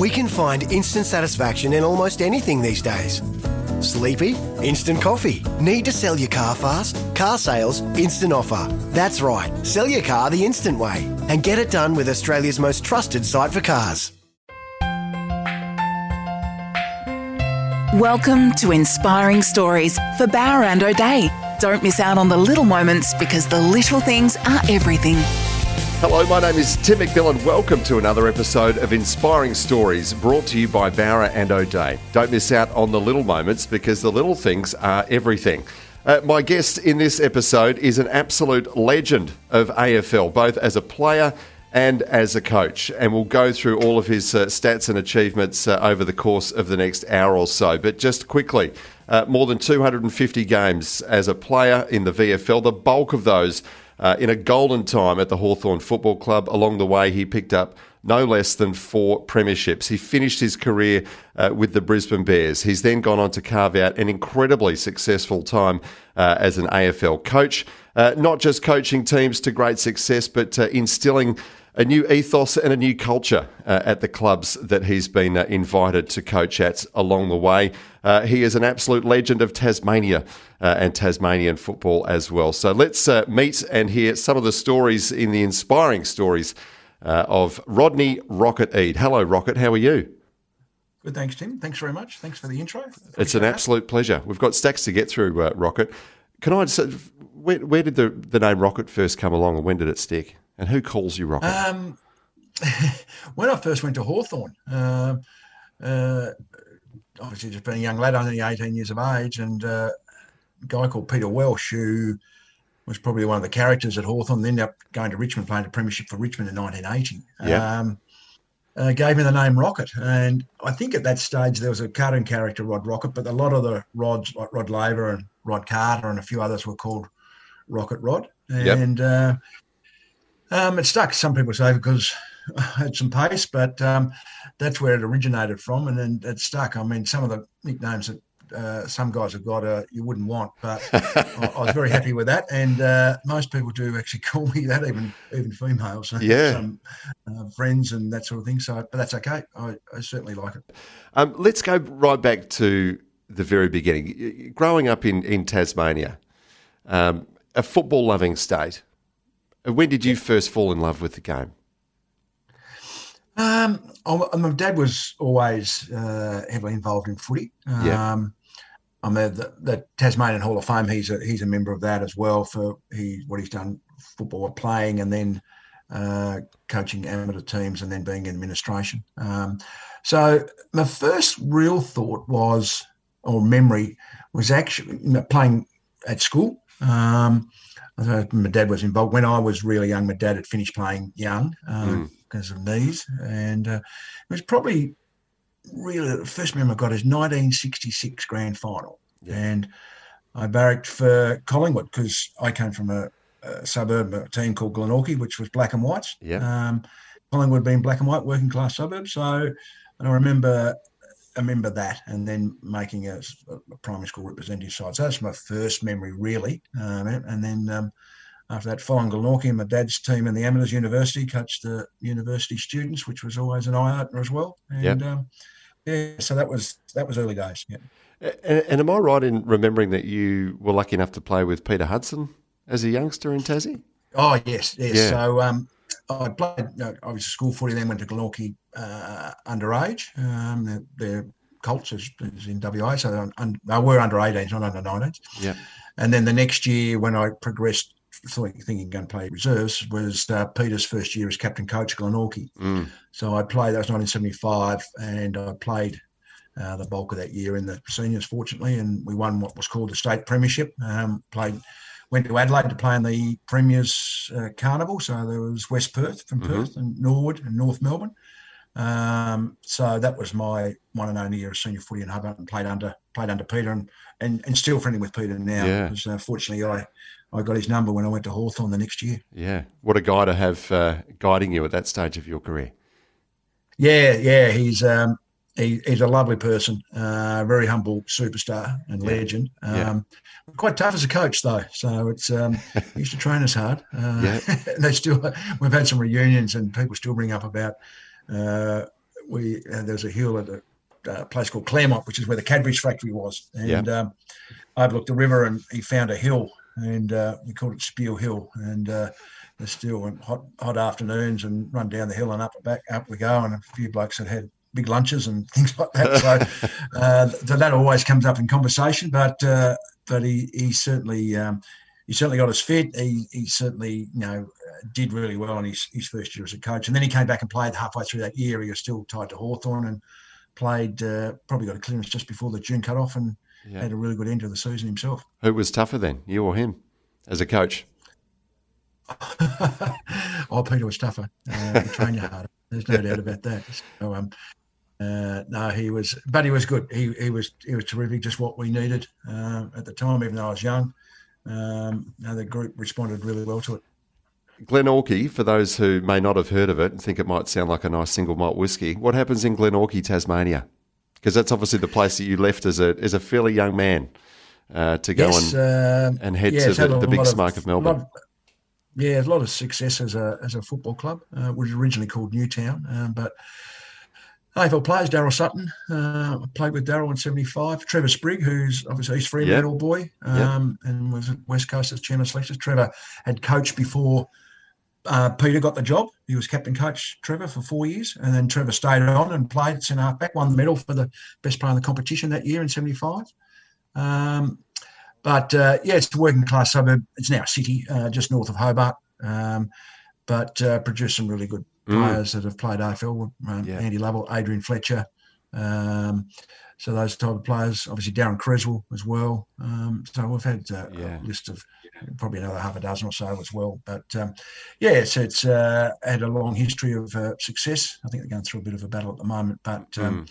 We can find instant satisfaction in almost anything these days. Sleepy? Instant coffee. Need to sell your car fast? Car sales, instant offer. That's right, sell your car the instant way and get it done with Australia's most trusted site for cars. Welcome to Inspiring Stories for Bowra and O'Dea. Don't miss out on the little moments because the little things are everything. Hello, my name is Tim McMillan. Welcome to another episode of Inspiring Stories brought to you by Bowra and O'Dea. Don't miss out on the little moments because the little things are everything. Uh, my guest in this episode is an absolute legend of AFL, both as a player and as a coach. And we'll go through all of his uh, stats and achievements uh, over the course of the next hour or so. But just quickly, uh, more than 250 games as a player in the VFL, the bulk of those uh, in a golden time at the Hawthorn Football Club. Along the way, he picked up no less than four premierships. He finished his career uh, with the Brisbane Bears. He's then gone on to carve out an incredibly successful time uh, as an AFL coach, uh, not just coaching teams to great success, but uh, instilling a new ethos and a new culture uh, at the clubs that he's been uh, invited to coach at along the way. Uh, he is an absolute legend of Tasmania uh, and Tasmanian football as well. So let's uh, meet and hear some of the stories in the inspiring stories uh, of Rodney Rocket Eade. Hello, Rocket. How are you? Good, thanks, Tim. Thanks very much. Thanks for the intro. It's an absolute pleasure. We've got stacks to get through, Rocket. Can I just, where, where did the, the name Rocket first come along and when did it stick? And who calls you Rocket? Um, when I first went to Hawthorn, uh, uh, obviously just being a young lad, only 18 years of age, and uh, a guy called Peter Welsh, who was probably one of the characters at Hawthorn, ended up going to Richmond, playing the premiership for Richmond in 1980. Yeah. Um, uh, gave me the name Rocket. And I think at that stage there was a cartoon character, Rod Rocket, but a lot of the Rods, like Rod Laver and Rod Carter and a few others were called Rocket Rod. And yep. uh, um, it stuck. Some people say because had some pace, but um, that's where it originated from, and then it stuck. I mean, some of the nicknames that uh, some guys have got uh, you wouldn't want, but I, I, was very happy with that. And uh, most people do actually call me that, even even females. Yeah, some, uh, friends and that sort of thing. So, but that's okay. I, I certainly like it. Um, let's go right back to the very beginning. Growing up in in Tasmania, um, a football loving state. When did you first fall in love with the game? Um, my dad was always uh, heavily involved in footy. Um, yeah. I'm a, the, the, Tasmanian Hall of Fame. He's a he's a member of that as well for he what he's done football playing and then uh, coaching amateur teams and then being in administration. Um, so my first real thought was or memory was actually playing at school. Um, my dad was involved when I was really young. My dad had finished playing young uh, mm. Because of knees, and uh, it was probably really the first memory I got is 1966 grand final, yeah. and I barracked for Collingwood because I came from a, a, suburb a team called Glenorchy, which was black and whites. Yeah. Um, Collingwood being black and white, working class suburb. So, and I remember I remember that, and then making a, a, primary school representative side. So that's my first memory, really. Um, and then um, after that, following Glenorchy my dad's team in the Amateurs University, coached the university students, which was always an eye opener as well. And yep. um, yeah, so that was that was early days. Yeah. And, and, am I right in remembering that you were lucky enough to play with Peter Hudson as a youngster in Tassie? Oh yes, yes. Yeah. So um, I played you know, obviously school footy, then went to Glenorchy uh, underage. Um, their, their Colts is, is, in WA, so they were under 18s, not under 19s. Yeah. And then the next year, when I progressed, thinking going to play reserves, was uh, Peter's first year as captain coach Glenorchy. Mm. So I played. That was 1975, and I played. Uh, the bulk of that year in the seniors, fortunately, and we won what was called the state premiership. Um, played went to Adelaide to play in the Premier's uh, Carnival. So there was West Perth from mm-hmm. Perth and Norwood and North Melbourne. Um, so that was my one and only year of senior footy in Hobart and played under played under Peter and and, and still friendly with Peter now. Yeah. Because uh, fortunately I I got his number when I went to Hawthorn the next year. Yeah. What a guy to have uh, guiding you at that stage of your career. Yeah, yeah. He's um, he, he's a lovely person, uh, very humble superstar and yeah. legend. Um, yeah. Quite tough as a coach, though. So it's um, he used to train us hard. Uh, yeah. they still we've had some reunions, and people still bring up about we uh, there a hill at a uh, place called Claremont, which is where the Cadbury's factory was, and Yeah. um, I overlooked the river, and he found a hill, and uh, we called it Spear Hill, and uh, the still hot hot afternoons, and run down the hill and up and back, up we go, and a few blokes had had big lunches and things like that. So, uh, so that always comes up in conversation, but uh, but he he certainly. Um, he certainly got us fit. He, he certainly, you know, uh, did really well in his, his first year as a coach. And then he came back and played halfway through that year. He was still tied to Hawthorn and played, uh, probably got a clearance just before the June cut off and Yeah. had a really good end to the season himself. Who was tougher then, you or him, as a coach? oh, Peter was tougher. Uh, he trained you harder. There's no doubt about that. So, um, uh, no, he was, but he was good. He, he was he was terrific. Just what we needed uh, at the time, even though I was young. Um, the group responded really well to it. Glenorchy, for those who may not have heard of it and think it might sound like a nice single malt whiskey, what happens in Glenorchy, Tasmania? Because that's obviously the place that you left as a as a fairly young man uh, to go Yes, and, um, and head yeah, to the, the big smoke of Melbourne. lot yeah, a lot of success as a as a football club, uh, which was originally called Newtown. Um, but AFL players, Daryl Sutton, uh, played with Daryl in '75. Trevor Sprigg, who's obviously East Fremantle boy, Yeah. um, and was at West Coast as chairman of selectors. Trevor had coached before uh, Peter got the job. He was captain coach Trevor for four years, and then Trevor stayed on and played centre half back, won the medal for the best player in the competition that year in '75. Um, but uh, yeah, it's a working class suburb. It's now a city uh, just north of Hobart, um, but uh, produced some really good Mm. players that have played AFL. Um, Yeah. Andy Lovell, Adrian Fletcher. Um, so those type of players, obviously Daryn Cresswell as well. Um, so we've had uh, Yeah. a list of probably another half a dozen or so as well. But um, yeah, it's, it's uh, had a long history of uh, success. I think they're going through a bit of a battle at the moment, but um, Mm.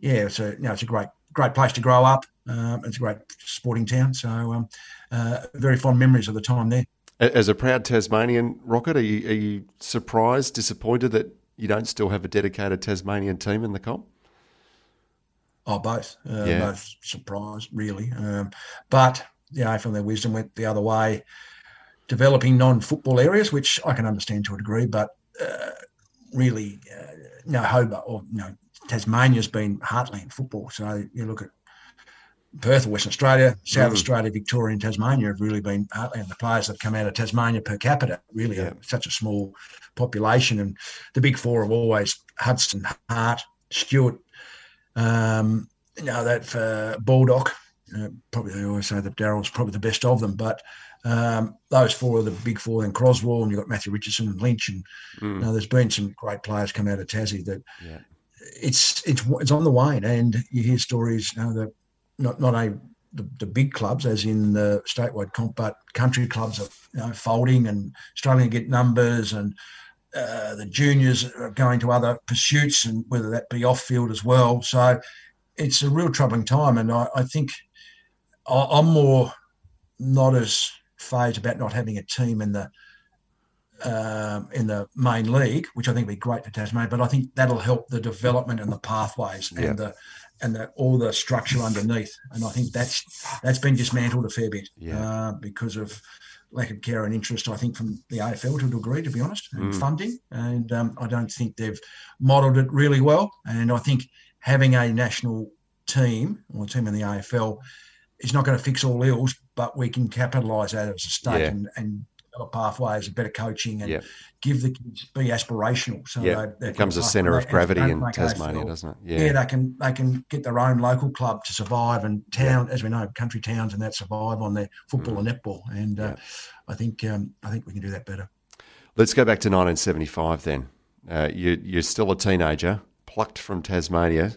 yeah, it's a you know it's a great great place to grow up. Um, it's a great sporting town. So um, uh, very fond memories of the time there. As a proud Tasmanian rocket, are you, are you surprised, disappointed that you don't still have a dedicated Tasmanian team in the comp? Oh, both. Uh, Yeah. Both surprised, really. Um, but the AFL, their wisdom went the other way, developing non-football areas, which I can understand to a degree. But uh, really, uh, no Hobart or you know Tasmania's been heartland football. So you look at Perth, Western Australia, South Mm. Australia, Victoria, and Tasmania have really been heartland. The players that have come out of Tasmania per capita really Yeah. are such a small population, and the big four have always Hudson, Hart, Stewart, um, you know, that for Baldock, uh, probably they always say that Daryl's probably the best of them, but um, those four are the big four. Then Cresswell, and you've got Matthew Richardson and Lynch, and Mm. you know, there's been some great players come out of Tassie that Yeah. it's it's it's on the wane, and you hear stories you know, that not not a the, the big clubs, as in the statewide comp, but country clubs are you know, folding and struggling to get numbers, and uh, the juniors are going to other pursuits, and whether that be off field as well. So it's a real troubling time, and I, I think I, I'm more not as phased about not having a team in the um, in the main league, which I think would be great for Tasmania. But I think that'll help the development and the pathways Yeah. and the and the, all the structure underneath. And I think that's that's been dismantled a fair bit Yeah. uh, because of lack of care and interest. I think from the AFL to a degree, to be honest, and Mm. funding. And um, I don't think they've modelled it really well. And I think having a national team or a team in the AFL is not going to fix all ills, but we can capitalise that as a state Yeah. and, and develop pathways and better coaching and Yeah. Give the kids be aspirational. So Yeah, they, they becomes a centre of gravity in Tasmania, doesn't it? Yeah. Yeah. they can they can get their own local club to survive and town, as we know, country towns and that survive on their football and netball. And uh, Mm. I think um, I think we can do that better. Let's go back to 1975 then. Uh, you, you're still a teenager, plucked from Tasmania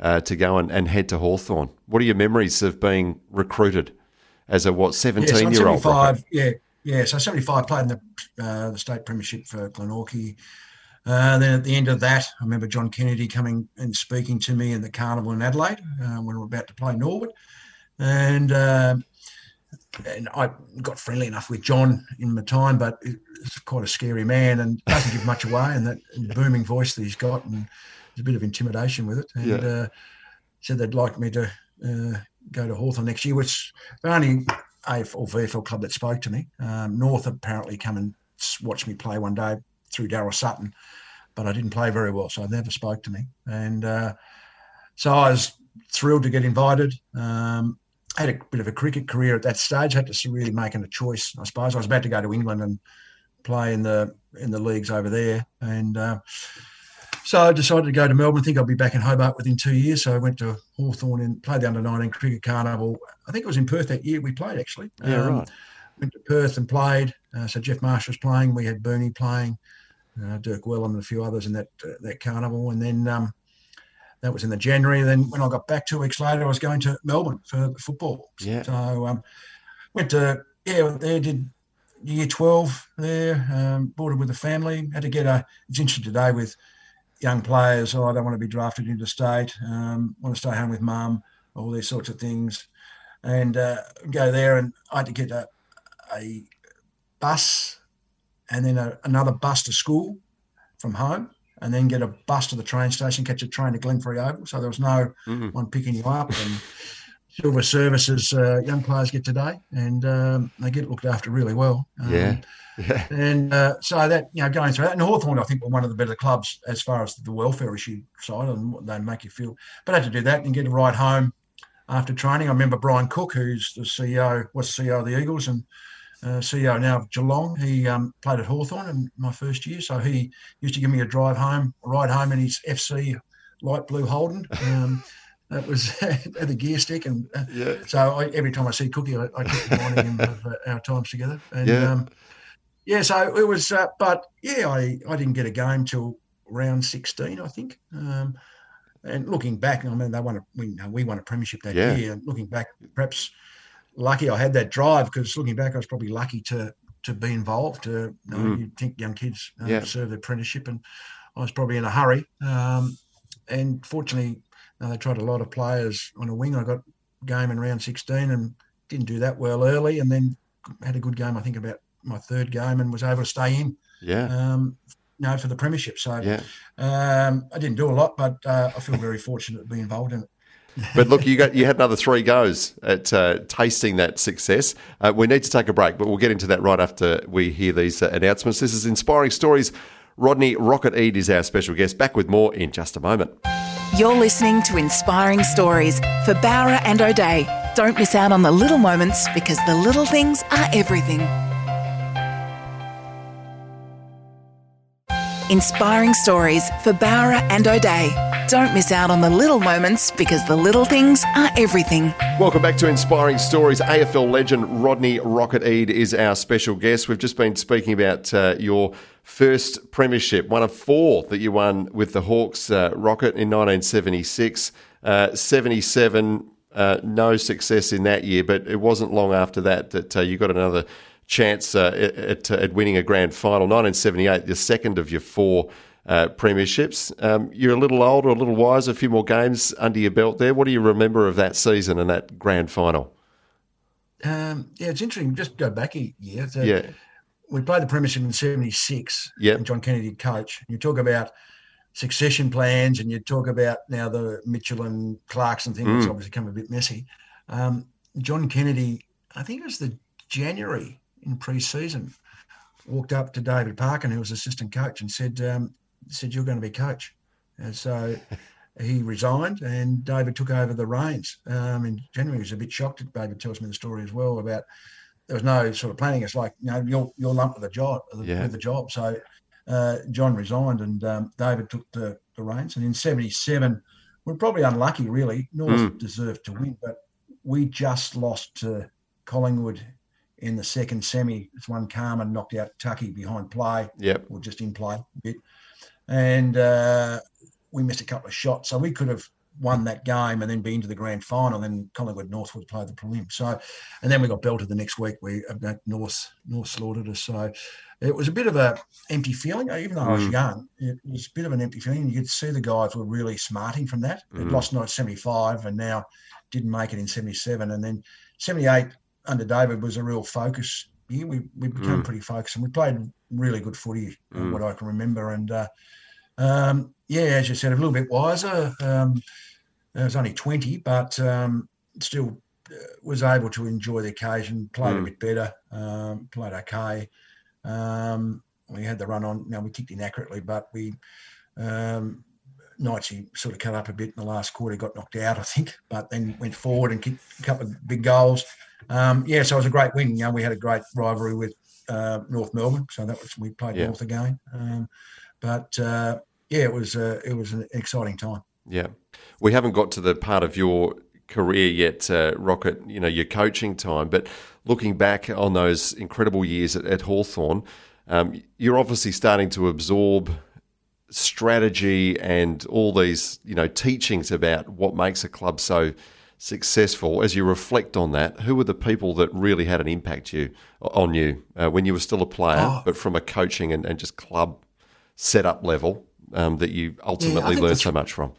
uh, to go and, and head to Hawthorn. What are your memories of being recruited as a, what, 17 yeah, so year old? yeah, yeah. So 75 played in the uh, the state premiership for Glenorchy. Uh, then at the end of that, I remember John Kennedy coming and speaking to me in the carnival in Adelaide uh, when we were about to play Norwood, and um and I got friendly enough with John in my time, but he's quite a scary man and doesn't give much away, and that booming voice that he's got, and there's a bit of intimidation with it. And Yeah. uh, said they'd like me to uh, go to Hawthorn next year, which only AFL or VFL club that spoke to me. Um, North apparently come and s- watch me play one day through Daryl Sutton, but I didn't play very well, so they never spoke to me. And uh, so I was thrilled to get invited. Um, had a bit of a cricket career at that stage. Had to really making a choice, I suppose. I was about to go to England and play in the in the leagues over there, and uh, so I decided to go to Melbourne. I think I'll be back in Hobart within two years. So I went to Hawthorn and played the under 19 cricket carnival. I think it was in Perth that year we played actually. Yeah, um, right. Went to Perth and played. Uh, so Geoff Marsh was playing. We had Bernie playing, uh, Dirk Wellham and a few others in that uh, that carnival. And then um, that was in the January. Then when I got back two weeks later, I was going to Melbourne for football. Yeah. So um, went to yeah there did year 12 there, um, boarded with a family. Had to get a. It's interesting today with young players. Oh, I don't want to be drafted into state. Um, want to stay home with mum. All these sorts of things, and uh, go there. And I had to get a, a bus, and then a, another bus to school from home, and then get a bus to the train station, catch a train to Glenferrie Oval. So there was no mm-hmm. one picking you up and. Silver services uh, young players get today, and um, they get looked after really well. Um, yeah. yeah. And uh, so that, you know, going through that, and Hawthorn, I think, were one of the better clubs as far as the welfare issue side and what they make you feel. But I had to do that and get a ride home after training. I remember Brian Cook, who's the CEO, was CEO of the Eagles and uh, CEO now of Geelong. He um, played at Hawthorn in my first year. So he used to give me a drive home, ride home in his FC light blue Holden. Um, that was at the gear stick, and uh, yeah. so I, every time I see Cookie, I, I keep reminding him of uh, our times together. And yeah, um, yeah so it was, uh, but yeah, I, I didn't get a game till round sixteen, I think. Um, and looking back, I mean, they won a, we, we won a premiership that yeah. year. And looking back, perhaps lucky I had that drive because looking back, I was probably lucky to to be involved. To, you know, mm. you think young kids um, yeah. serve their apprenticeship, and I was probably in a hurry. Um, and fortunately, they tried a lot of players on a wing. I got game in round 16 and didn't do that well early, and then had a good game. I think about my third game and was able to stay in. Yeah. Um, you know, for the premiership. So yeah. um, I didn't do a lot, but uh, I feel very fortunate to be involved in it. but look, you got you had another three goes at uh, tasting that success. Uh, we need to take a break, but we'll get into that right after we hear these uh, announcements. This is inspiring stories. Rodney Rocket Eade is our special guest. Back with more in just a moment. You're listening to Inspiring Stories for Bowra and O'Dea. Don't miss out on the little moments because the little things are everything. Inspiring Stories for Bowra and O'Dea. Don't miss out on the little moments because the little things are everything. Welcome back to Inspiring Stories. AFL legend Rodney Rocket Eade is our special guest. We've just been speaking about uh, your first premiership, one of four that you won with the Hawks uh, Rocket in 1976. Uh, 77, uh, no success in that year, but it wasn't long after that that uh, you got another chance uh, at, at, winning a grand final. 1978, the second of your four uh, premierships. Um, you're a little older, a little wiser, a few more games under your belt there. What do you remember of that season and that grand final? Um, yeah, it's interesting. Just go back a year. So yeah we played the Premiership in '76. Yeah, John Kennedy coach. You talk about succession plans, and you talk about now the Mitchell and Clarkson thing, mm. which obviously become a bit messy. Um, John Kennedy, I think it was the January in pre-season, walked up to David Parkin, who was assistant coach, and said, um, "said You're going to be coach." And so he resigned, and David took over the reins. Um, in January, he was a bit shocked. David tells me the story as well about there was no sort of planning. It's like you know you're you're lumped with the job yeah. with the job. So uh, John resigned and um, David took the, the reins. And in '77, we're probably unlucky, really. North mm. deserved to win, but we just lost to Collingwood in the second semi. It's one Carman knocked out Tucky behind play, yep. or just in play a bit, and uh, we missed a couple of shots. So we could have won that game and then been to the grand final. Then Collingwood North would play the prelim. So, and then we got belted the next week. We uh, North North slaughtered us. So it was a bit of a empty feeling. Even though mm. I was mm. young, it was a bit of an empty feeling. You could see the guys were really smarting from that. Mm. lost night seventy five and now didn't make it in seventy seven. And then seventy eight under David was a real focus year. We we became mm. pretty focused and we played really good footy, mm. what I can remember. And uh, um, yeah, as you said, a little bit wiser. Um, I was only 20, but um, still uh, was able to enjoy the occasion, played mm. a bit better, um, played okay. Um, we had the run on. Now we kicked inaccurately, but we um, he sort of cut up a bit in the last quarter, got knocked out, I think, but then went forward and kicked a couple of big goals. Um, yeah, so it was a great win. You know, we had a great rivalry with uh, North Melbourne, so that was we played yeah. North again. Um, but uh, yeah, it was uh, it was an exciting time. Yeah, we haven't got to the part of your career yet, uh, Rocket. You know, your coaching time, but looking back on those incredible years at, at Hawthorn, um, you're obviously starting to absorb strategy and all these you know teachings about what makes a club so successful as you reflect on that who were the people that really had an impact you on you uh, when you were still a player oh. but from a coaching and, and just club setup level um, that you ultimately yeah, learned so much from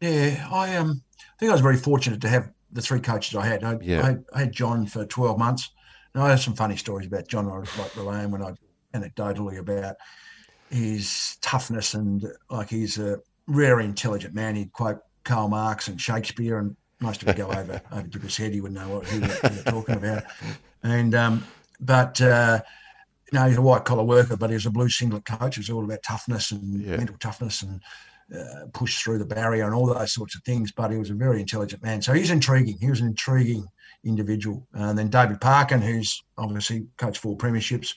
yeah i um I think i was very fortunate to have the three coaches i had i, yeah. I, I had john for 12 months and i have some funny stories about john i like relaying when i anecdotally about his toughness and like he's a very intelligent man. He'd quote Karl Marx and Shakespeare, and most of it go over over his head. He wouldn't know what he they're talking about. And um, but uh, you know, he's a white collar worker, but he's a blue singlet coach. It was all about toughness and yeah. mental toughness and uh, push through the barrier and all those sorts of things. But he was a very intelligent man. So he's intriguing. He was an intriguing individual. And then David Parkin, who's obviously coached four premierships,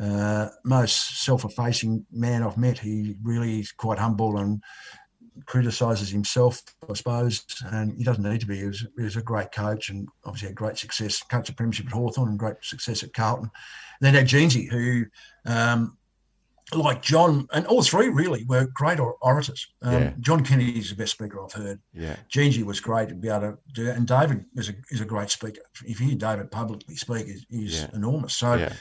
uh, most self-effacing man I've met. He really is quite humble and criticises himself, I suppose, and he doesn't need to be. He was, he was, a great coach and obviously had great success, coach a premiership at Hawthorn and great success at Carlton. And then had Jeansy, who, um, like John, and all three really were great orators. Um, yeah. John Kennedy is the best speaker I've heard. Yeah. Jeansy was great to be able to do that. And David is a, is a great speaker. If you hear David publicly speak, he's, he's yeah. enormous. So, yeah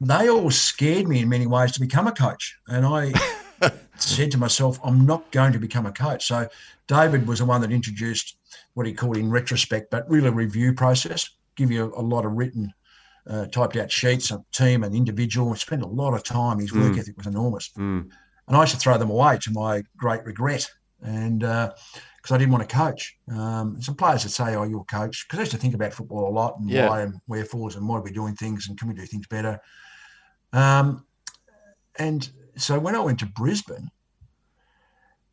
they all scared me in many ways to become a coach. And I said to myself, I'm not going to become a coach. So David was the one that introduced what he called in retrospect, but really review process, give you a, lot of written, uh, typed out sheets of team and individual. Spent a lot of time. His work mm. ethic was enormous. Mm. And I used to throw them away to my great regret. And because I didn't want to coach. Um, some players that say, "Oh, you're a coach," because I used to think about football a lot and yeah. why and wherefores and why are we doing things and can we do things better. Um, and so when I went to Brisbane,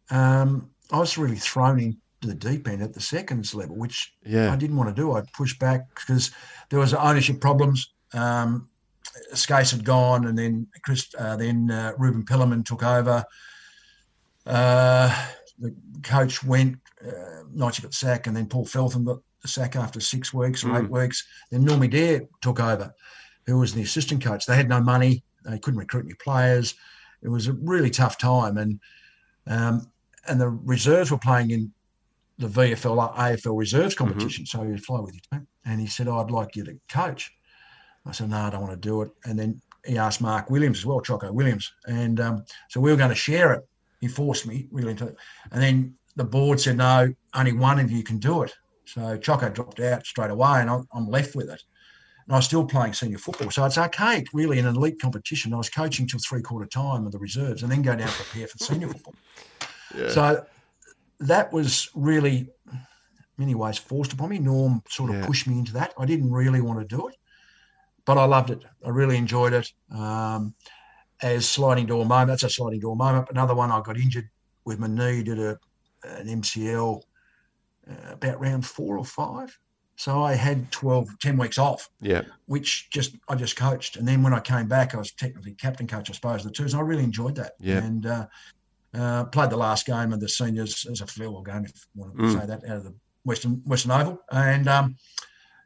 um, I was really thrown into the deep end at the seconds level, which yeah. I didn't want to do. I pushed back because there was ownership problems. Um, Skase had gone, and then Chris, uh, then uh, Reuben Pelerman took over. Uh, the coach went, uh, Nigel got sacked, and then Paul Feltham got the sack after six weeks or mm. eight weeks. Then Normie Dare took over who was the assistant coach. They had no money. They couldn't recruit new players. It was a really tough time, and um, and the reserves were playing in the VFL AFL reserves mm-hmm. competition. Mm-hmm. So he'd fly with you, and he said, "I'd like you to coach." I said, "No, I don't want to do it." And then he asked Mark Williams as well, Choco Williams, and um, so we were going to share it. He forced me really into it, and then the board said, "No, only one of you can do it." So Choco dropped out straight away, and I'm left with it and I was still playing senior football. So it's archaic, really, in an elite competition. I was coaching till three quarter time of the reserves and then go down to prepare for senior football. Yeah. So that was really, many ways, forced upon me. Norm sort of yeah. pushed me into that. I didn't really want to do it, but I loved it. I really enjoyed it. Um, as sliding door moment, that's a sliding door moment. Another one, I got injured with my knee, did a, an MCL uh, about round four or five so I had 12, 10 weeks off. Yeah. Which just I just coached. And then when I came back, I was technically captain coach, I suppose, the twos. And I really enjoyed that. Yeah. And uh, uh, played the last game of the seniors as a farewell game, if you want to mm. say that, out of the Western Western Oval. And um,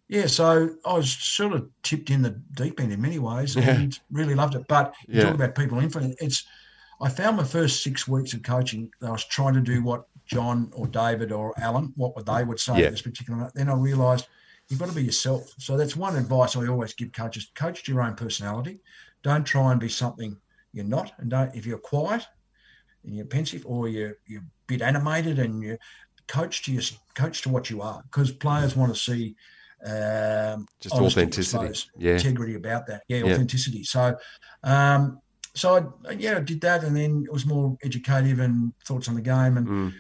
yeah, so I was sort of tipped in the deep end in many ways yeah. and really loved it. But yeah. talk about people influence. It's I found my first six weeks of coaching, I was trying to do what John or David or Alan, what would they would say yeah. at this particular moment. Then I realised you've got to be yourself. So that's one advice I always give coaches: coach your own personality. Don't try and be something you're not, and don't if you're quiet and you're pensive or you're you're a bit animated and you coach to your coach to what you are because players want to see um, just authenticity, yeah, integrity about that, yeah, yeah. authenticity. So. Um, so I, yeah, I did that, and then it was more educative and thoughts on the game, and mm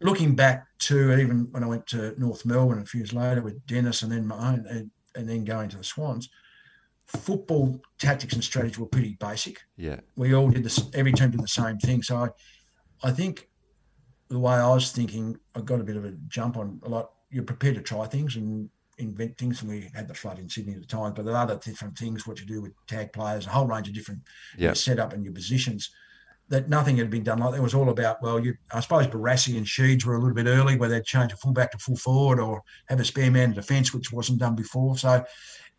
looking back to even when I went to North Melbourne a few years later with Dennis and then my own and, and then going to the Swans, football tactics and strategy were pretty basic. Yeah. We all did this. Every team did the same thing. So I, I think the way I was thinking, I got a bit of a jump on a lot. You're prepared to try things and invent things, and we had the flood in Sydney at the time. But there are other different things, what you do with tag players, a whole range of different Yeah. setup and your positions. That nothing had been done like that. It was all about well, you I suppose Barassi and Sheeds were a little bit early, where they'd change a fullback to full forward or have a spare man in defence, which wasn't done before. So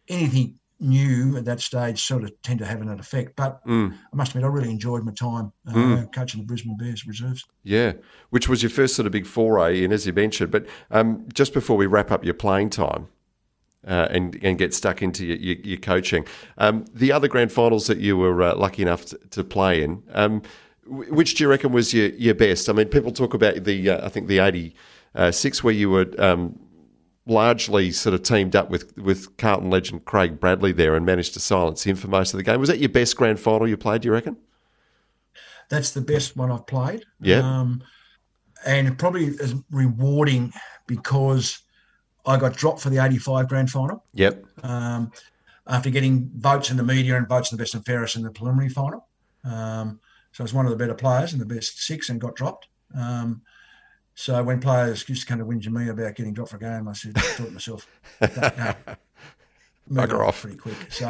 anything new at that stage sort of tend to have an effect. But Mm. I must admit, I really enjoyed my time uh, Mm. coaching the Brisbane Bears reserves. Yeah, which was your first sort of big foray in, as you mentioned. But um, just before we wrap up your playing time uh, and and get stuck into your, your, your coaching, um, the other grand finals that you were uh, lucky enough to, to play in, um, wh- which do you reckon was your, your best? I mean, people talk about the uh, I think the eighty six where you were. Um, largely sort of teamed up with, with Carlton legend Craig Bradley there and managed to silence him for most of the game. Was that your best grand final you played, do you reckon? That's the best one I've played. Yeah. Um, and it probably is rewarding because I got dropped for the 85 grand final. Yep. um, after getting votes in the media and votes in the best and fairest in the preliminary final. Um, so I was one of the better players in the best six and got dropped. Um, so when players used to come to whinge me about getting dropped for a game, I said, I thought to myself, no, Bugger off. pretty quick. So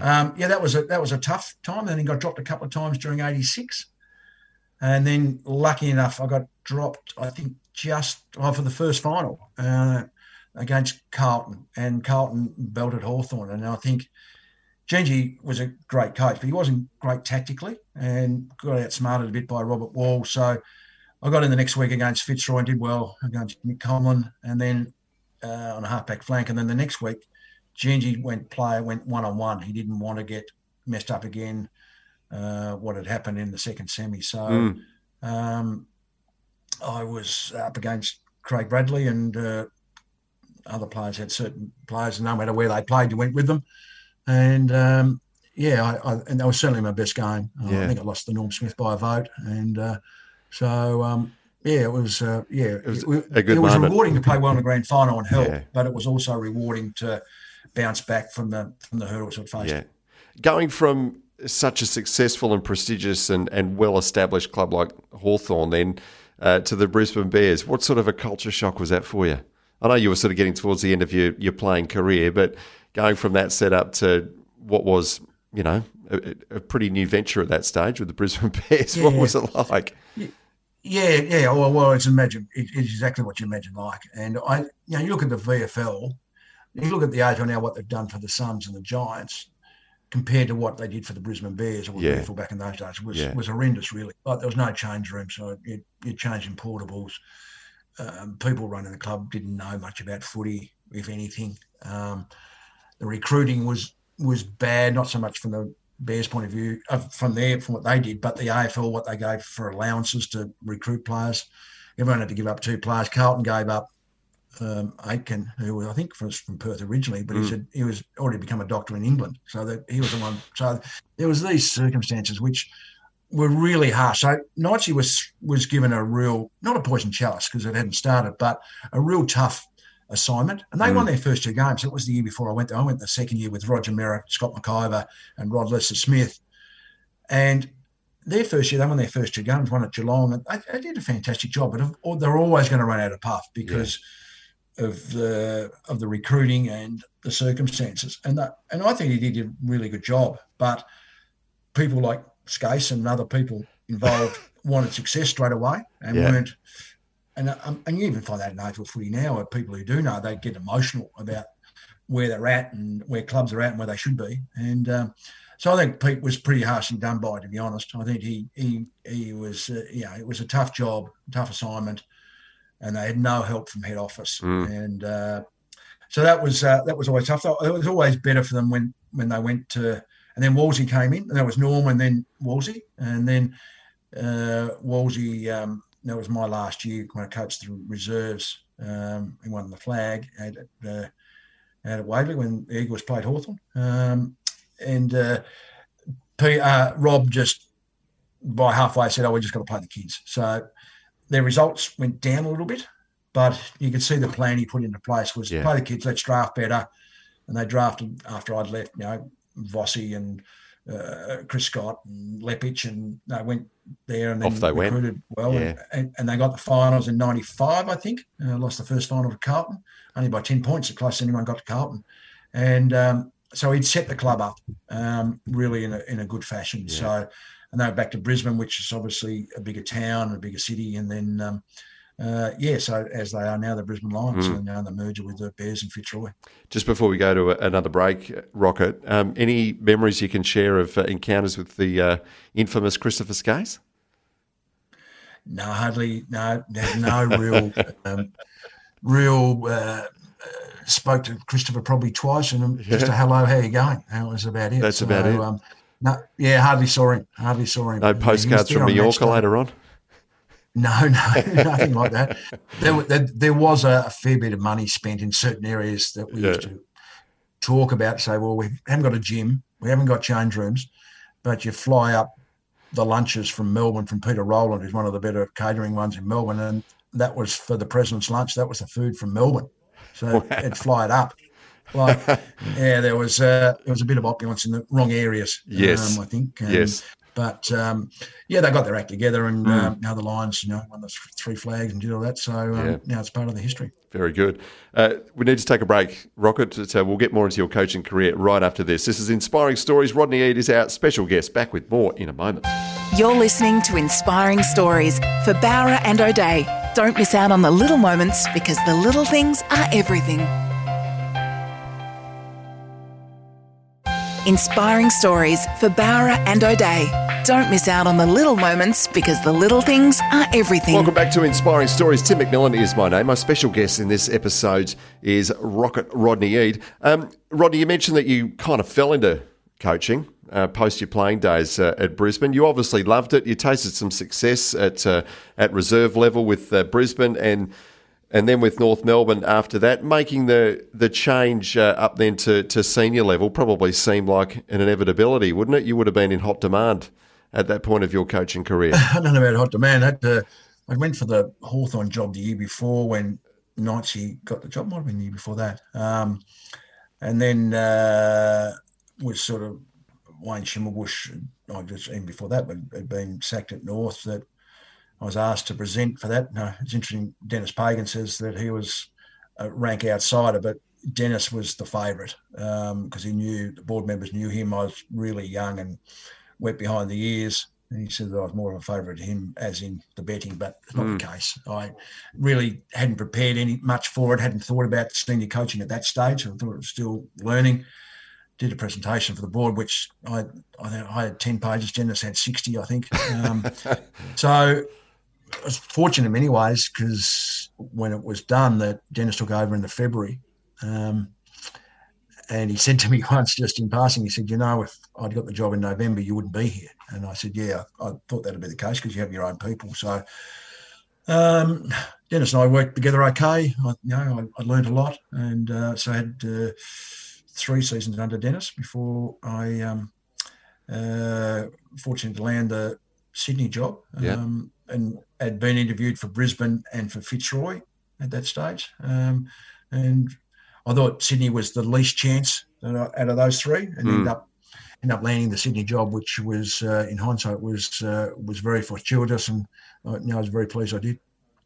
um, yeah, that was a that was a tough time. Then he got dropped a couple of times during '86, and then lucky enough, I got dropped. I think just oh, for the first final. Uh, against Carlton, and Carlton belted Hawthorn. And I think Jeansy was a great coach, but he wasn't great tactically and got outsmarted a bit by Robert Walls. So I got in the next week against Fitzroy and did well against Nick Conlan, and then uh, on a halfback flank. And then the next week, Jeansy went player went one on one. He didn't want to get messed up again. Uh, what had happened in the second semi. So Mm. um, I was up against Craig Bradley and uh, other players had certain players, no matter where they played, you went with them. And um, yeah, I, I, and that was certainly my best game. Uh, Yeah. I think I lost to Norm Smith by a vote. And uh, so, um, yeah, it was, uh, yeah, it was good it was rewarding to play well in the grand final and help, Yeah. but it was also rewarding to bounce back from the from the hurdles it faced. Yeah. Going from such a successful and prestigious and, and well established club like Hawthorn then uh, to the Brisbane Bears, what sort of a culture shock was that for you? I know you were sort of getting towards the end of your, your playing career, but going from that setup to what was, you know, a, a pretty new venture at that stage with the Brisbane Bears, what was it like? Yeah, yeah. Well, well it's imagine it, it's exactly what you imagine like. And I, you know, you look at the VFL, you look at the age right now, what they've done for the Suns and the Giants, compared to what they did for the Brisbane Bears or Yeah. the VFL back in those days, was Yeah. was horrendous. Really, like there was no change room, so you you're changing portables. Um, people running the club didn't know much about footy, if anything. Um, the recruiting was was bad, not so much from the Bears' point of view, uh, from there, from what they did, but the AFL, what they gave for allowances to recruit players. Everyone had to give up two players. Carlton gave up um, Aitken, who was, I think was from Perth originally, but he Mm. said he was already become a doctor in England, so that he was the one. So there was these circumstances which were really harsh. So Nigel was was given a real, not a poison chalice because it hadn't started, but a real tough assignment. And they Mm. won their first two games. It was the year before I went there. I went the second year with Roger Merrett, Scott McIvor, and Rod Lester Smith. And their first year, they won their first two games, one at Geelong. And they, they did a fantastic job, but they're always going to run out of puff because of the of the recruiting and the circumstances. And that, and I think he did a really good job. But people like Skase and other people involved wanted success straight away and Yeah. weren't. And um, and you even find that in AFL footy now, where people who do know they get emotional about where they're at and where clubs are at and where they should be. And um, so I think Pete was pretty harshly done by, to be honest. I think he he he was, uh, you know, it was a tough job, tough assignment, and they had no help from head office. Mm. And uh, so that was uh, that was always tough. It was always better for them when when they went to, and then Wallsy came in, and that was Norm, and then Wallsy, and then uh, Wallsy. Um, that was my last year when I coached the reserves. Um, he won the flag at uh, out at Waverley when the Eagles played Hawthorn. Um, and uh, P, uh, Rob just by halfway said, "Oh, we just got to play the kids." So their results went down a little bit, but you could see the plan he put into place was Yeah. play the kids, let's draft better. And they drafted after I'd left, you know, Vossi and uh, Chris Scott and Leppitsch, and they went there and then Off they went. recruited well, Yeah. and, and, they got the finals in '95, I think. Uh, lost the first final to Carlton, only by ten points, the closest anyone got to Carlton, and um, so he'd set the club up um, really in a in a good fashion. So, and they were back to Brisbane, which is obviously a bigger town, a bigger city, and then. Um, uh, yeah, so as they are now, the Brisbane Lions, Hmm. and now the merger with the Bears and Fitzroy. Just before we go to a- another break, uh, Rocket, um, any memories you can share of uh, encounters with the uh, infamous Christopher Skase? No, hardly. No, there's no real, um, real. Uh, uh, spoke to Christopher probably twice, and um, just a hello, how you going? That was about it. That's about it. Um, no, yeah, hardly saw him. Hardly saw him. No postcards from Mallorca later on? No, no, nothing like that. There, there, there was a, a fair bit of money spent in certain areas that we used to talk about. Say, well, we haven't got a gym, we haven't got change rooms, but you fly up the lunches from Melbourne from Peter Rowland, who's one of the better catering ones in Melbourne, and that was for the president's lunch. That was the food from Melbourne, so it'd fly it up. Like, yeah, there was uh, there was a bit of opulence in the wrong areas. Yes. um, I think. Um, Yes. But um, yeah, they got their act together, and Hmm. um, now the Lions, you know, won the th- three flags and did all that. So um, Yeah. now it's part of the history. Very good. Uh, we need to take a break, Rocket. So we'll get more into your coaching career right after this. This is Inspiring Stories. Rodney Eade is our special guest. Back with more in a moment. You're listening to Inspiring Stories for Bowra and O'Dea. Don't miss out on the little moments because the little things are everything. Inspiring Stories for Bowra and O'Dea. Don't miss out on the little moments because the little things are everything. Welcome back to Inspiring Stories. Tim McMillan is my name. My special guest in this episode is Rocket Rodney Eade. Um, Rodney, you mentioned that you kind of fell into coaching uh, post your playing days uh, at Brisbane. You obviously loved it. You tasted some success at uh, at reserve level with uh, Brisbane and and then with North Melbourne after that, making the the change uh, up then to, to senior level probably seemed like an inevitability, wouldn't it? You would have been in hot demand at that point of your coaching career. I don't know about hot demand. That, uh, I went for the Hawthorn job the year before when Knightsy got the job. Might have been the year before that. Um, and then uh, was sort of Wayne Schimmelbusch. I just even before that, but had been sacked at North. That I was asked to present for that. No, it's interesting. Dennis Pagan says that he was a rank outsider, but Dennis was the favourite um, because he knew the board members knew him. I was really young and wet behind the ears. And he said that I was more of a favourite to him, as in the betting, but it's not the hmm. case. I really hadn't prepared any much for it. Hadn't thought about senior coaching at that stage. I thought it was still learning. Did a presentation for the board, which I I, I had ten pages. Dennis had sixty, I think. Um, so I was fortunate in many ways because when it was done, that Dennis took over in the February. Um, and he said to me once, just in passing, he said, "You know, if I'd got the job in November, you wouldn't be here." And I said, "Yeah, I thought that'd be the case because you have your own people." So, um, Dennis and I worked together okay. I, you know, I, I learned a lot, and uh, so I had uh, three seasons under Dennis before I um, uh, fortunate to land the Sydney job. Yeah. Um, and had been interviewed for Brisbane and for Fitzroy at that stage. Um, and I thought Sydney was the least chance out of those three, and ended up ended up landing the Sydney job, which was uh, in hindsight was uh, was very fortuitous, and uh, you know, I was very pleased I did.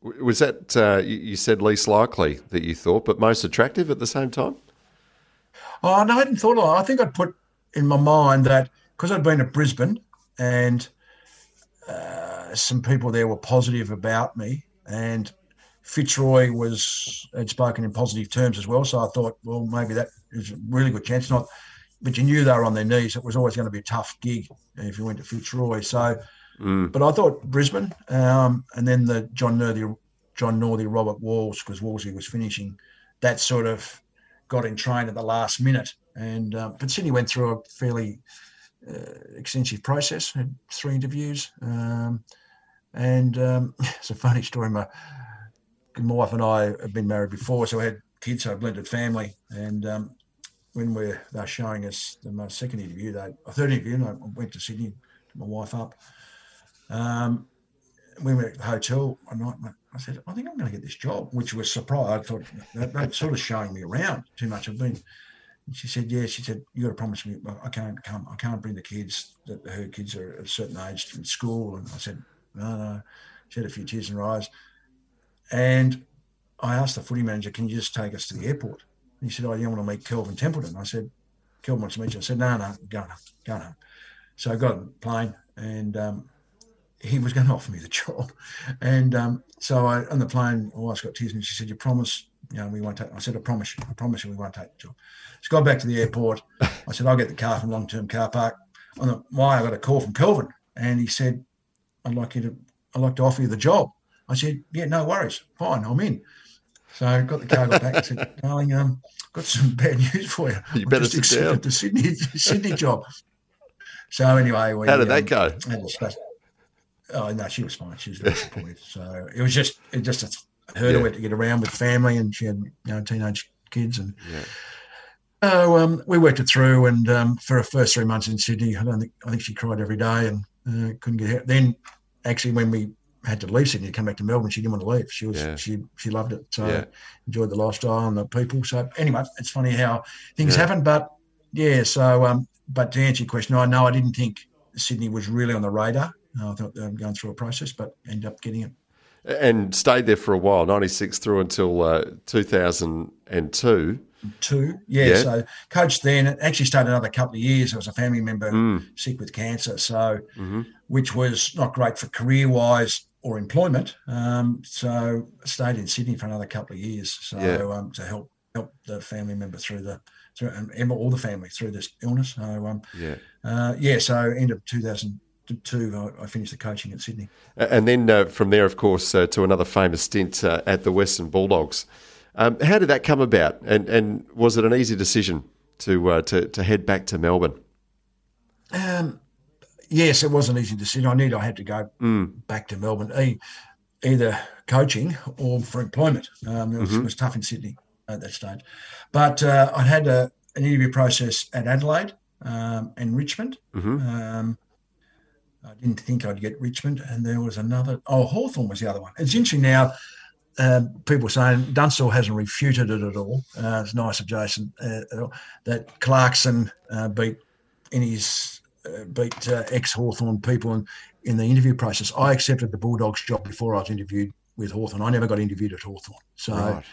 Was that uh, you said least likely that you thought, but most attractive at the same time? Oh no, I hadn't thought of it. I think I'd put in my mind that because I'd been at Brisbane and uh, some people there were positive about me, and Fitzroy was had spoken in positive terms as well. So I thought, well, maybe that is a really good chance. Not, but you knew they were on their knees. It was always going to be a tough gig if you went to Fitzroy. So, but I thought Brisbane, um, and then the John Northey, John Northey, Robert Walls, because Wallsy was finishing. That sort of got in train at the last minute. And um, but Sydney went through a fairly uh, extensive process. Had three interviews, um, and um, it's a funny story. My my wife and I have been married before, so we had kids, so a blended family. And um, when we're they're showing us the my second interview, they a third interview, and I went to Sydney, to my wife up. Um, we were at the hotel one night. I said, I think I'm going to get this job, which was surprise. I thought that, that's sort of showing me around too much. I've been she said, "Yeah." She said, "You got to promise me. I can't come. I can't bring the kids. That her kids are a certain age from school." And I said, "No, no." She had a few tears in her eyes, and I asked the footy manager, "Can you just take us to the airport?" And he said, "Oh, you want to meet Kelvin Templeton?" I said, "Kelvin wants to meet you." I said, "No, no, go home, go home." So I got on the plane, and um, he was going to offer me the job, and um, so I on the plane, my wife's got tears, and she said, "You promise." You know, we won't take. I said, I promise you. I promise you, we won't take the job. Just got back to the airport. I said, I'll get the car from long term car park. On the why I got a call from Kelvin, and he said, I'd like you to, I'd like to offer you the job. I said, Yeah, no worries, fine, I'm in. So I got the car, got back, and said, Darling, um, got some bad news for you. You better I've just sit down. the Sydney Sydney job. So anyway, we, How did that um, go? a discussion. Oh no, she was fine. She was very supportive. So it was just it just a hurdle Yeah. to get around with family, and she had you know teenage kids, and Yeah. oh, um, we worked it through. And um, for her first three months in Sydney, I don't think I think she cried every day and uh, couldn't get her. Then actually, when we had to leave Sydney to come back to Melbourne, she didn't want to leave. She was Yeah. she she loved it. So Yeah. enjoyed the lifestyle and the people. So anyway, it's funny how things Yeah. happen, but yeah. So um, but to answer your question, I know I didn't think Sydney was really on the radar. I thought were going through a process, but ended up getting it. And stayed there for a while, 96 through until uh, 2002. Two, yeah, Yeah. So coached then. Actually stayed another couple of years. There was a family member Mm. sick with cancer, so hmm which was not great for career wise or employment. Um, so stayed in Sydney for another couple of years. So Yeah. um, to help help the family member through the through and all the family through this illness. So um, Yeah. uh, yeah, so end of 2002, I, I finished the coaching at Sydney. And then uh, from there, of course, uh, to another famous stint uh, at the Western Bulldogs. Um, how did that come about? And, and was it an easy decision to, uh, to, to head back to Melbourne? Um, yes, it was an easy decision. I knew I had to go Mm. back to Melbourne, e- either coaching or for employment. Um, it, was, it was tough in Sydney at that stage. But uh, I had a, an interview process at Adelaide um, and Richmond. hmm Um, I didn't think I'd get Richmond, and there was another. Oh, Hawthorn was the other one. It's interesting now. Um, people saying Dunstall hasn't refuted it at all. Uh, it's nice of Jason uh, that Clarkson uh, beat in his uh, beat uh, ex Hawthorn people in, in the interview process. I accepted the Bulldogs job before I was interviewed with Hawthorn. I never got interviewed at Hawthorn, so Right.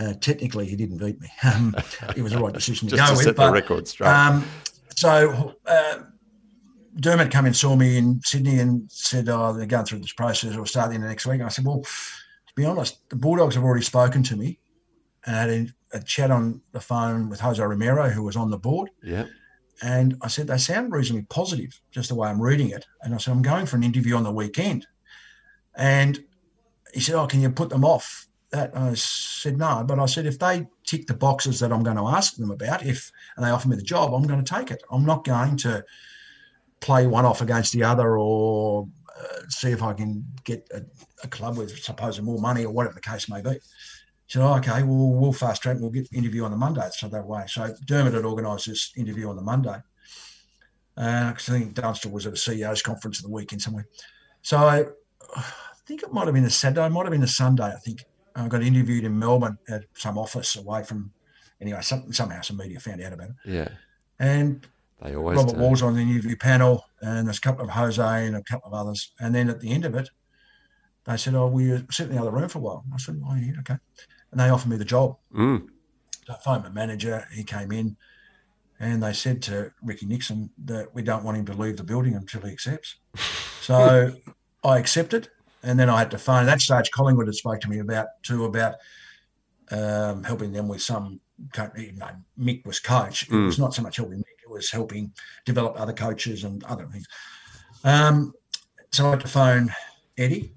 uh, technically he didn't beat me. Um, it was the right decision to Just go to with. set the but- record straight. um, so uh, Dermot came and saw me in Sydney and said, "Oh, they're going through this process. We'll start the next week." And I said, "Well, to be honest, the Bulldogs have already spoken to me, and had a, a chat on the phone with Jose Romero, who was on the board, yeah. and I said they sound reasonably positive, just the way I'm reading it. And I said, I'm going for an interview on the weekend, and he said, "Oh, can you put them off?" That I said no, but I said if they tick the boxes that I'm going to ask them about, if and they offer me the job, I'm going to take it. I'm not going to play one off against the other or uh, see if I can get a, a club with supposedly more money or whatever the case may be. So okay, well we'll fast track. We'll get interview on the Monday. So that way. So Dermot had organised this interview on the Monday. Uh, I think Dunstall was at a CEO's conference at the weekend somewhere. So I, I think it might have been a Saturday, it might have been a Sunday. I think I got interviewed in Melbourne at some office away from. Anyway, some, somehow some media found out about it, Yeah. and They always Robert do. Walls on the interview panel, and there's a couple of Jose and a couple of others. And then at the end of it, they said, "Oh, we were sitting in the other room for a while." I said, "Oh, yeah, okay." And they offered me the job. Mm. So I phoned my manager. He came in, and they said to Ricky Nixon that we don't want him to leave the building until he accepts. So I accepted, and then I had to phone. At that stage, Collingwood had spoke to me about too about um, helping them with some. Even though Mick was coach, it was not so much helping Mick; it was helping develop other coaches and other things. Um, so I had to phone Eddie,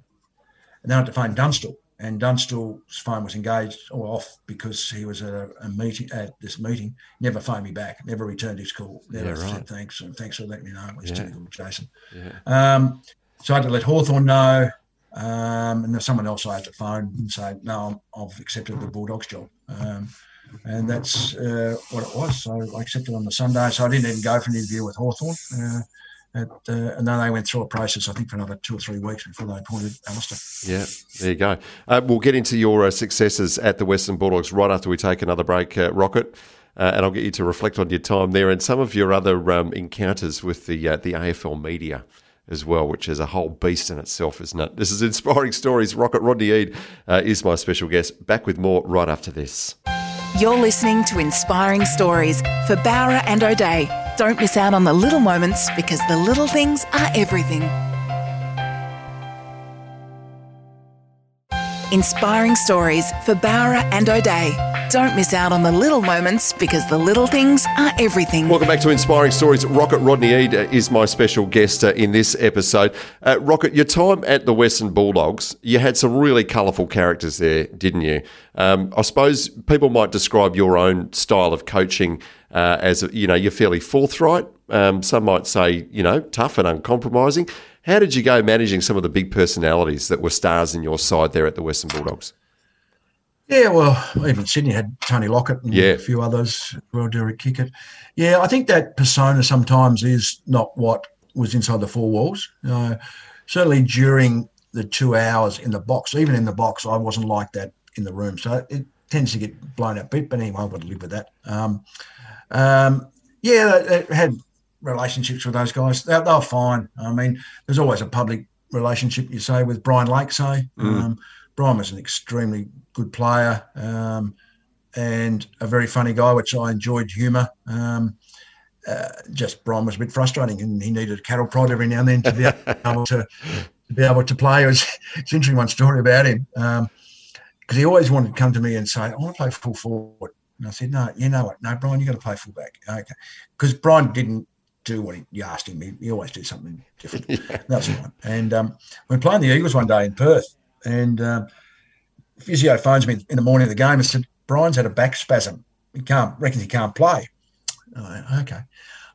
and then I had to phone Dunstall, and Dunstall's phone was engaged or off because he was at a, a meeting at this meeting. Never phoned me back. Never returned his call. Never Yeah, right. said thanks and thanks for letting me know. It was Yeah. typical Jason. Yeah. Um, so I had to let Hawthorn know, um, and there's someone else I had to phone and say, no, I'm, I've accepted the Bulldogs job. Um, and that's uh, what it was. So I accepted on the Sunday. So I didn't even go for an interview with Hawthorn. Uh, at, uh, and then they went through a process, I think, for another two or three weeks before they appointed Alastair. Yeah, there you go. Uh, we'll get into your uh, successes at the Western Bulldogs right after we take another break, uh, Rocket. uh, and I'll get you to reflect on your time there and some of your other um, encounters with the uh, the AFL media as well, which is a whole beast in itself, isn't it? This is Inspiring Stories. Rocket Rodney Eade uh, is my special guest. Back with more right after this. You're listening to Inspiring Stories for Bowra and O'Dea. Don't miss out on the little moments because the little things are everything. Inspiring Stories for Bowra and O'Dea. Don't miss out on the little moments because the little things are everything. Welcome back to Inspiring Stories. Rocket Rodney Eade is my special guest uh, in this episode. Uh, Rocket, your time at the Western Bulldogs, you had some really colourful characters there, didn't you? Um, I suppose people might describe your own style of coaching uh, as, you know, you're fairly forthright. Um, some might say, you know, tough and uncompromising. How did you go managing some of the big personalities that were stars in your side there at the Western Bulldogs? Yeah, well, even Sydney had Tony Lockett and Yeah. a few others. Well, Derek Kickett. Yeah, I think that persona sometimes is not what was inside the four walls. Uh, certainly during the two hours in the box, even in the box, I wasn't like that in the room. So it tends to get blown out a bit, but anyway, I've got to live with that. Um, um, yeah, they, they had relationships with those guys. They, they were fine. I mean, there's always a public relationship, you say, with Brian Lake, say. Um, Brian was an extremely good player um, and a very funny guy, which I enjoyed humour. Um, uh, just Brian was a bit frustrating, and he needed a cattle prod every now and then to be able to, to be able to play. It was, it's an interesting one story about him because he always wanted to come to me and say, "I want to play full forward." And I said, "No, you know what? No, Brian, you got to play full back." Okay, because Brian didn't do what he, you asked him. He, he always did something different. That's fine. And um, we were playing the Eagles one day in Perth, and um, physio phones me in the morning of the game and said, Brian's had a back spasm. He can't, reckons he can't play. I went, okay.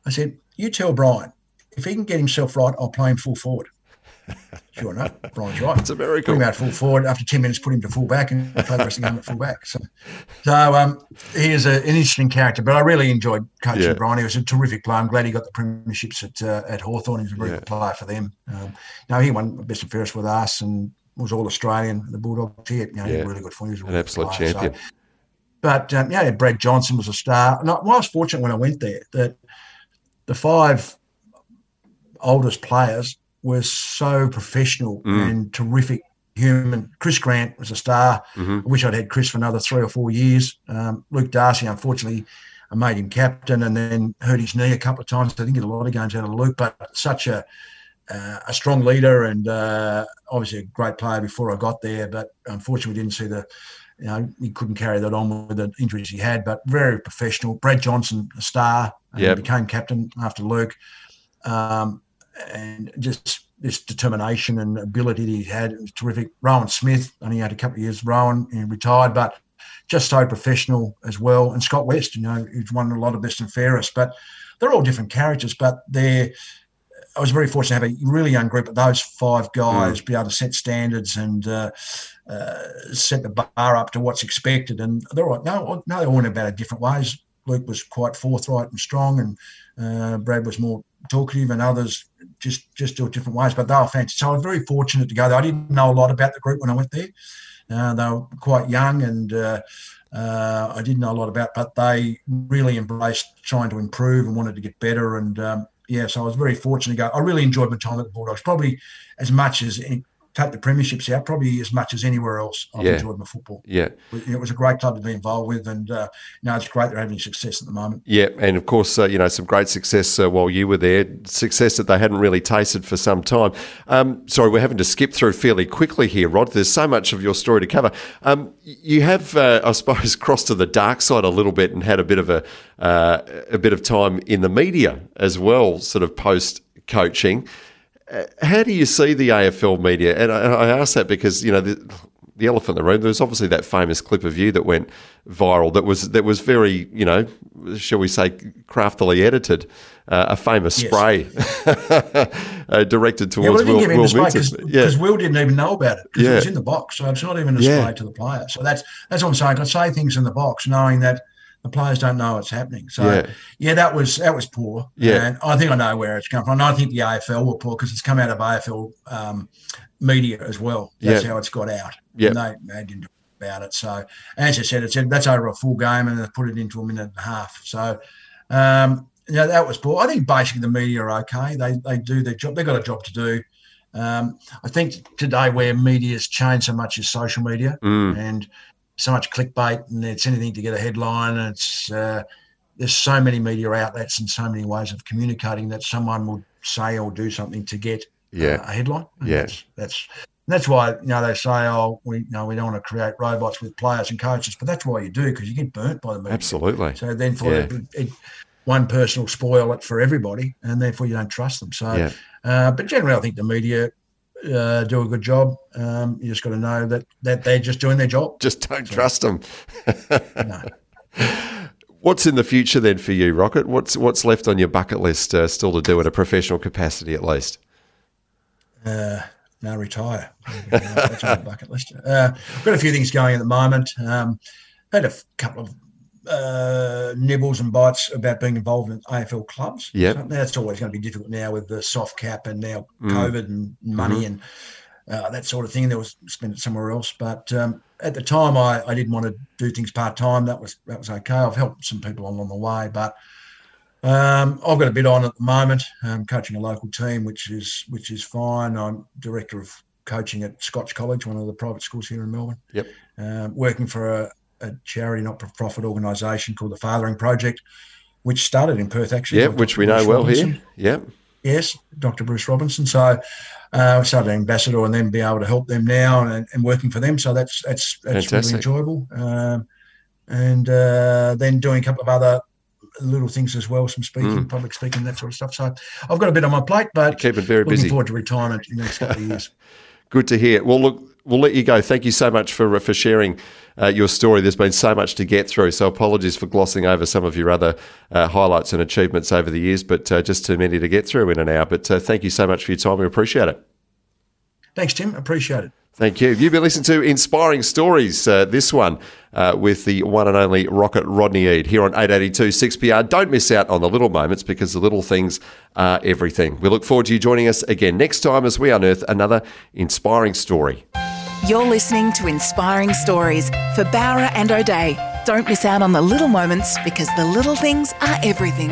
I said, you tell Brian, if he can get himself right, I'll play him full forward. Sure enough, Brian's right. It's a miracle. Put him out full forward. After 10 minutes, put him to full back and play the rest of the game at full back. So, so um, he is a, an interesting character, but I really enjoyed coaching Yeah. Brian. He was a terrific player. I'm glad he got the premierships at uh, at Hawthorn. He was a very Yeah. good player for them. Um, no, he won best and fairest with us and was all Australian. The Bulldogs, he you know, he Yeah. had really good form. He was a An really good absolute player. So- champion. but um, yeah, Brad Johnson was a star. And I was fortunate when I went there that the five oldest players were so professional Mm. and terrific human. Chris Grant was a star. Mhm. I wish I'd had Chris for another three or four years. Um, Luke Darcy, unfortunately, I made him captain and then hurt his knee a couple of times. I didn't get a lot of games out of Luke, but such a uh, a strong leader and uh, obviously a great player before I got there. But unfortunately, we didn't see the you know, he couldn't carry that on with the injuries he had, but very professional. Brad Johnson, a star, and Yep. became captain after Luke. Um, and just this determination and ability that he had it was terrific. Rowan Smith, only had a couple of years, Rowan, he retired, but just so professional as well. And Scott West, you know, who's won a lot of best and fairest, but they're all different characters, but they're I was very fortunate to have a really young group of those five guys be able to set standards and uh, uh, set the bar up to what's expected. And they're all, no, no, they all went about it different ways. Luke was quite forthright and strong, and uh, Brad was more talkative, and others just just do it different ways. But they were fantastic. So I was very fortunate to go there. I didn't know a lot about the group when I went there. Uh, they were quite young, and uh, uh, I didn't know a lot about, but they really embraced trying to improve and wanted to get better. And um, yeah, so I was very fortunate to go. I really enjoyed my time at the Bulldogs, probably as much as take the premierships out, probably as much as anywhere else. I've Yeah. enjoyed my football. Yeah. It was a great club to be involved with, and uh, no, it's great they're having success at the moment. Yeah, and of course, uh, you know, some great success uh, while you were there, success that they hadn't really tasted for some time. Um, sorry, we're having to skip through fairly quickly here, Rod. There's so much of your story to cover. Um, you have, uh, I suppose, crossed to the dark side a little bit and had a bit of a uh, a bit of time in the media as well, sort of post coaching. Uh, how do you see the AFL media? And I, I ask that because you know the, the elephant in the room. There was obviously that famous clip of you that went viral. That was that was very you know, shall we say, craftily edited. Uh, a famous Yes. spray uh, directed Yeah, well, towards Will, Will because Yeah, Will didn't even know about it because Yeah. it was in the box, so it's not even a Yeah. to the player. So that's that's what I'm saying. I say things in the box knowing that the players don't know what's happening. So Yeah. yeah, that was that was poor. Yeah. and I think I know where it's come from. And I think the AFL were poor because it's come out of AFL um, media as well. That's Yeah. how it's got out. Yeah. And they, they didn't about it. So, as I said, it said that's over a full game, and they put it into a minute and a half. So, um, yeah, that was poor. I think basically the media are okay. They they do their job. They've got a job to do. Um, I think today where media has changed so much is social media Mm. and so much clickbait, and it's anything to get a headline. And it's uh, there's so many media outlets and so many ways of communicating that someone will say or do something to get Yeah. uh, a headline. And Yeah. that's that's that's why you know they say, oh, we you know we don't want to create robots with players and coaches, but that's why you do because you get burnt by the media. Absolutely. So then for Yeah. it, it, one person will spoil it for everybody, and therefore you don't trust them. So, Yeah. uh, but generally, I think the media uh, do a good job. Um, you just got to know that that they're just doing their job. Just don't trust them. No. What's in the future then for you, Rocket? What's what's left on your bucket list uh, still to do in a professional capacity at least? Uh, no, retire. That's on my bucket list. Uh, I've got a few things going at the moment. Um, had a f- couple of uh, nibbles and bites about being involved in AFL clubs. Yeah, So that's always going to be difficult now with the soft cap and now Mm. COVID and money and uh, that sort of thing. There was spent it somewhere else. But um, at the time, I, I didn't want to do things part time. That was that was okay. I've helped some people along the way, but um, I've got a bit on at the moment. Um, coaching a local team, which is which is fine. I'm director of coaching at Scotch College, one of the private schools here in Melbourne. Yep. Um, working for a, a charity, not-for-profit organisation called the Fathering Project, which started in Perth actually. Yeah, which Dr. we know Bruce well Robinson. here. Yeah. Yes, Dr. Bruce Robinson. So uh, I started an ambassador and then be able to help them now and, and working for them. So that's that's that's Fantastic. really enjoyable. Um, and uh, then doing a couple of other little things as well, some speaking, Mm. public speaking, that sort of stuff. So I've got a bit on my plate, but Keep it very looking busy. forward to retirement in the next couple of years. Good to hear. Well, look, we'll let you go. Thank you so much for for sharing uh, your story. There's been so much to get through, so apologies for glossing over some of your other uh, highlights and achievements over the years, but uh, just too many to get through in an hour. But uh, thank you so much for your time. We appreciate it. Thanks, Tim. Appreciate it. Thank you. You've been listening to Inspiring Stories, uh, this one uh, with the one and only Rocket Rodney Eade here on 882 6PR. Don't miss out on the little moments because the little things are everything. We look forward to you joining us again next time as we unearth another inspiring story. You're listening to Inspiring Stories for Bowra and O'Dea. Don't miss out on the little moments because the little things are everything.